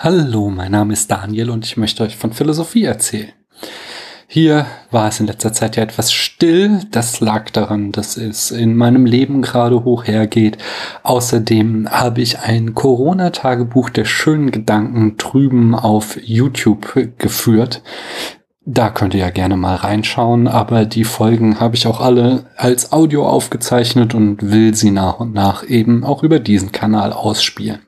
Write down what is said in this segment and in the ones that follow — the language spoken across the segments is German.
Hallo, mein Name ist Daniel und ich möchte euch von Philosophie erzählen. Hier war es in letzter Zeit ja etwas still. Das lag daran, dass es in meinem Leben gerade hoch hergeht. Außerdem habe ich ein Corona-Tagebuch der schönen Gedanken drüben auf YouTube geführt. Da könnt ihr ja gerne mal reinschauen, aber die Folgen habe ich auch alle als Audio aufgezeichnet und will sie nach und nach eben auch über diesen Kanal ausspielen.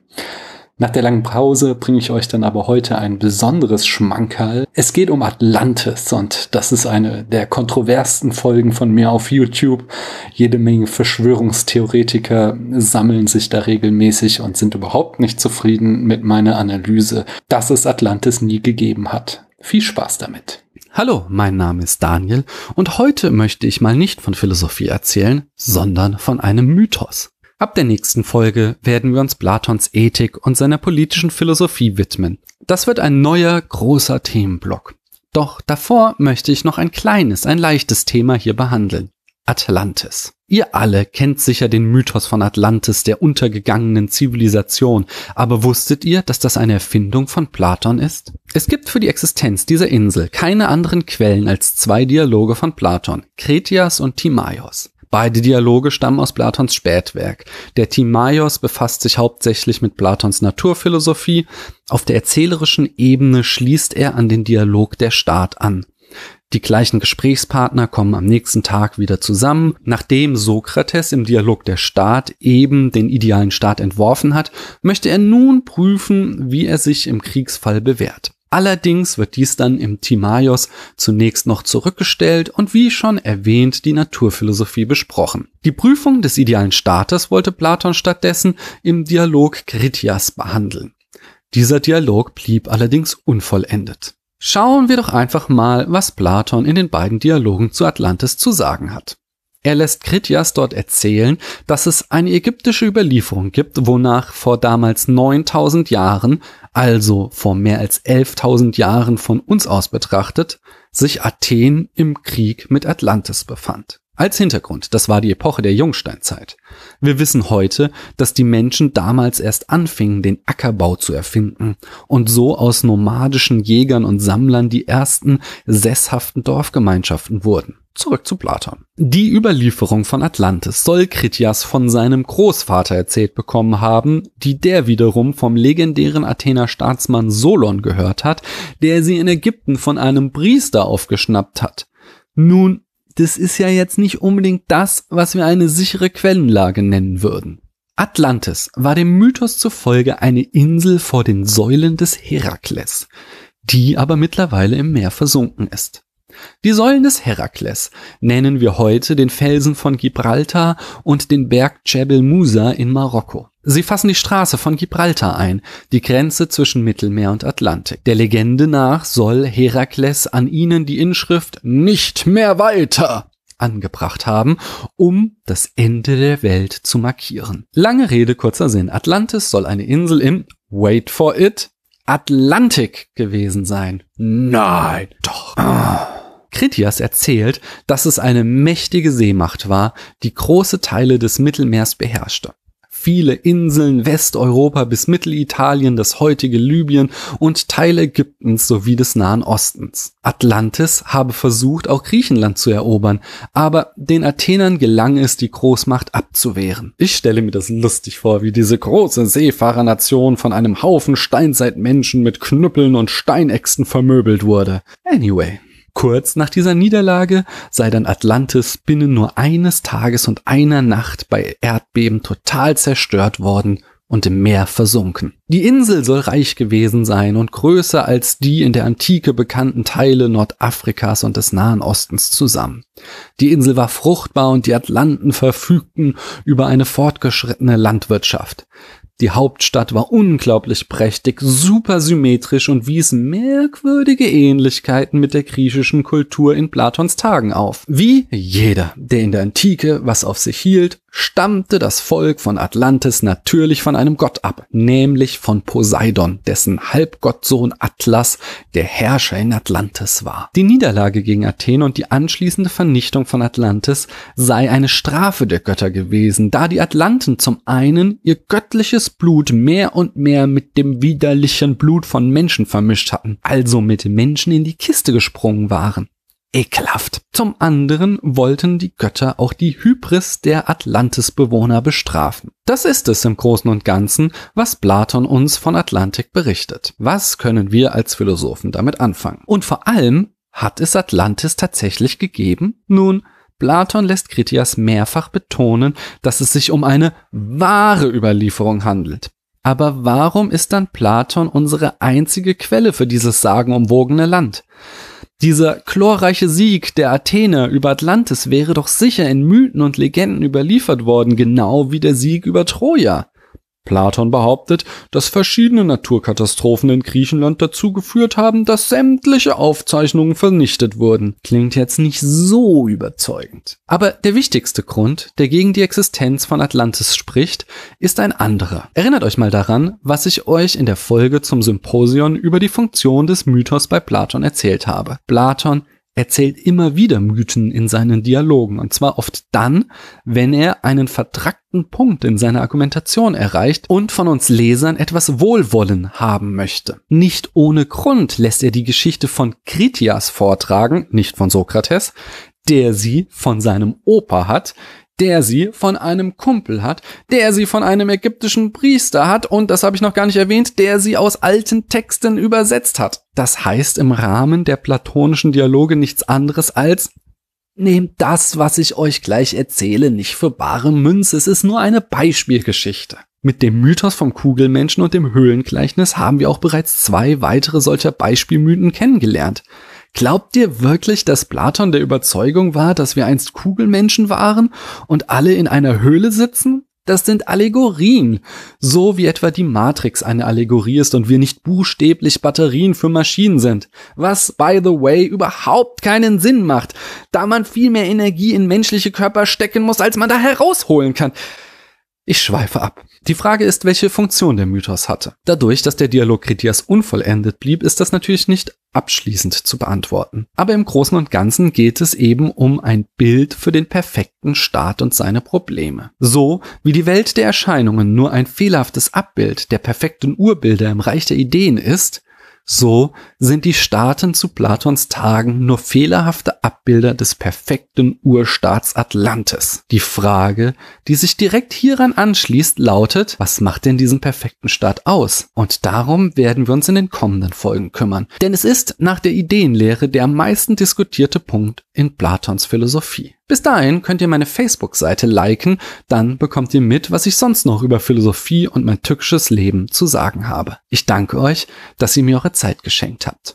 Nach der langen Pause bringe ich euch dann aber heute ein besonderes Schmankerl. Es geht um Atlantis und das ist eine der kontroversten Folgen von mir auf YouTube. Jede Menge Verschwörungstheoretiker sammeln sich da regelmäßig und sind überhaupt nicht zufrieden mit meiner Analyse, dass es Atlantis nie gegeben hat. Viel Spaß damit. Hallo, mein Name ist Daniel und heute möchte ich mal nicht von Philosophie erzählen, sondern von einem Mythos. Ab der nächsten Folge werden wir uns Platons Ethik und seiner politischen Philosophie widmen. Das wird ein neuer, großer Themenblock. Doch davor möchte ich noch ein kleines, ein leichtes Thema hier behandeln. Atlantis. Ihr alle kennt sicher den Mythos von Atlantis, der untergegangenen Zivilisation, aber wusstet ihr, dass das eine Erfindung von Platon ist? Es gibt für die Existenz dieser Insel keine anderen Quellen als zwei Dialoge von Platon, Kretias und Timaios. Beide Dialoge stammen aus Platons Spätwerk. Der Timaios befasst sich hauptsächlich mit Platons Naturphilosophie. Auf der erzählerischen Ebene schließt er an den Dialog der Staat an. Die gleichen Gesprächspartner kommen am nächsten Tag wieder zusammen. Nachdem Sokrates im Dialog der Staat eben den idealen Staat entworfen hat, möchte er nun prüfen, wie er sich im Kriegsfall bewährt. Allerdings wird dies dann im Timaios zunächst noch zurückgestellt und wie schon erwähnt die Naturphilosophie besprochen. Die Prüfung des idealen Staates wollte Platon stattdessen im Dialog Kritias behandeln. Dieser Dialog blieb allerdings unvollendet. Schauen wir doch einfach mal, was Platon in den beiden Dialogen zu Atlantis zu sagen hat. Er lässt Kritias dort erzählen, dass es eine ägyptische Überlieferung gibt, wonach vor damals 9000 Jahren, also vor mehr als 11.000 Jahren von uns aus betrachtet, sich Athen im Krieg mit Atlantis befand. Als Hintergrund, das war die Epoche der Jungsteinzeit. Wir wissen heute, dass die Menschen damals erst anfingen, den Ackerbau zu erfinden und so aus nomadischen Jägern und Sammlern die ersten sesshaften Dorfgemeinschaften wurden. Zurück zu Platon. Die Überlieferung von Atlantis soll Kritias von seinem Großvater erzählt bekommen haben, die der wiederum vom legendären Athener Staatsmann Solon gehört hat, der sie in Ägypten von einem Priester aufgeschnappt hat. Nun, das ist ja jetzt nicht unbedingt das, was wir eine sichere Quellenlage nennen würden. Atlantis war dem Mythos zufolge eine Insel vor den Säulen des Herakles, die aber mittlerweile im Meer versunken ist. Die Säulen des Herakles nennen wir heute den Felsen von Gibraltar und den Berg Jebel Musa in Marokko. Sie fassen die Straße von Gibraltar ein, die Grenze zwischen Mittelmeer und Atlantik. Der Legende nach soll Herakles an ihnen die Inschrift nicht mehr weiter angebracht haben, um das Ende der Welt zu markieren. Lange Rede, kurzer Sinn. Atlantis soll eine Insel im, wait for it, Atlantik gewesen sein. Nein, doch. Ah. Kritias erzählt, dass es eine mächtige Seemacht war, die große Teile des Mittelmeers beherrschte. Viele Inseln Westeuropa bis Mittelitalien, das heutige Libyen und Teile Ägyptens sowie des Nahen Ostens. Atlantis habe versucht, auch Griechenland zu erobern, aber den Athenern gelang es, die Großmacht abzuwehren. Ich stelle mir das lustig vor, wie diese große Seefahrernation von einem Haufen Steinzeitmenschen mit Knüppeln und Steinäxten vermöbelt wurde. Anyway. Kurz nach dieser Niederlage sei dann Atlantis binnen nur eines Tages und einer Nacht bei Erdbeben total zerstört worden und im Meer versunken. Die Insel soll reich gewesen sein und größer als die in der Antike bekannten Teile Nordafrikas und des Nahen Ostens zusammen. Die Insel war fruchtbar und die Atlanten verfügten über eine fortgeschrittene Landwirtschaft. Die Hauptstadt war unglaublich prächtig, super symmetrisch und wies merkwürdige Ähnlichkeiten mit der griechischen Kultur in Platons Tagen auf. Wie jeder, der in der Antike was auf sich hielt, stammte das Volk von Atlantis natürlich von einem Gott ab, nämlich von Poseidon, dessen Halbgottsohn Atlas der Herrscher in Atlantis war. Die Niederlage gegen Athen und die anschließende Vernichtung von Atlantis sei eine Strafe der Götter gewesen, da die Atlanten zum einen ihr göttliches Blut mehr und mehr mit dem widerlichen Blut von Menschen vermischt hatten, also mit Menschen in die Kiste gesprungen waren ekelhaft. Zum anderen wollten die Götter auch die Hybris der Atlantis-Bewohner bestrafen. Das ist es im Großen und Ganzen, was Platon uns von Atlantik berichtet. Was können wir als Philosophen damit anfangen? Und vor allem, hat es Atlantis tatsächlich gegeben? Nun, Platon lässt Kritias mehrfach betonen, dass es sich um eine wahre Überlieferung handelt. Aber warum ist dann Platon unsere einzige Quelle für dieses sagenumwogene Land? Dieser chlorreiche Sieg der Athener über Atlantis wäre doch sicher in Mythen und Legenden überliefert worden, genau wie der Sieg über Troja. Platon behauptet, dass verschiedene Naturkatastrophen in Griechenland dazu geführt haben, dass sämtliche Aufzeichnungen vernichtet wurden. Klingt jetzt nicht so überzeugend. Aber der wichtigste Grund, der gegen die Existenz von Atlantis spricht, ist ein anderer. Erinnert euch mal daran, was ich euch in der Folge zum Symposion über die Funktion des Mythos bei Platon erzählt habe. Platon erzählt immer wieder Mythen in seinen Dialogen, und zwar oft dann, wenn er einen vertrackten Punkt in seiner Argumentation erreicht und von uns Lesern etwas Wohlwollen haben möchte. Nicht ohne Grund lässt er die Geschichte von Kritias vortragen, nicht von Sokrates, der sie von seinem Opa hat, der sie von einem Kumpel hat, der sie von einem ägyptischen Priester hat und, das habe ich noch gar nicht erwähnt, der sie aus alten Texten übersetzt hat. Das heißt im Rahmen der platonischen Dialoge nichts anderes als Nehmt das, was ich euch gleich erzähle, nicht für bare Münze, es ist nur eine Beispielgeschichte. Mit dem Mythos vom Kugelmenschen und dem Höhlengleichnis haben wir auch bereits zwei weitere solcher Beispielmythen kennengelernt. Glaubt ihr wirklich, dass Platon der Überzeugung war, dass wir einst Kugelmenschen waren und alle in einer Höhle sitzen? Das sind Allegorien, so wie etwa die Matrix eine Allegorie ist und wir nicht buchstäblich Batterien für Maschinen sind, was, by the way, überhaupt keinen Sinn macht, da man viel mehr Energie in menschliche Körper stecken muss, als man da herausholen kann. Ich schweife ab. Die Frage ist, welche Funktion der Mythos hatte. Dadurch, dass der Dialog Kritias unvollendet blieb, ist das natürlich nicht abschließend zu beantworten. Aber im Großen und Ganzen geht es eben um ein Bild für den perfekten Staat und seine Probleme. So wie die Welt der Erscheinungen nur ein fehlerhaftes Abbild der perfekten Urbilder im Reich der Ideen ist, so sind die Staaten zu Platons Tagen nur fehlerhafte Abbilder des perfekten Urstaats Atlantis. Die Frage, die sich direkt hieran anschließt, lautet, was macht denn diesen perfekten Staat aus? Und darum werden wir uns in den kommenden Folgen kümmern. Denn es ist nach der Ideenlehre der am meisten diskutierte Punkt in Platons Philosophie. Bis dahin könnt ihr meine Facebook-Seite liken, dann bekommt ihr mit, was ich sonst noch über Philosophie und mein tückisches Leben zu sagen habe. Ich danke euch, dass ihr mir eure Zeit geschenkt habt.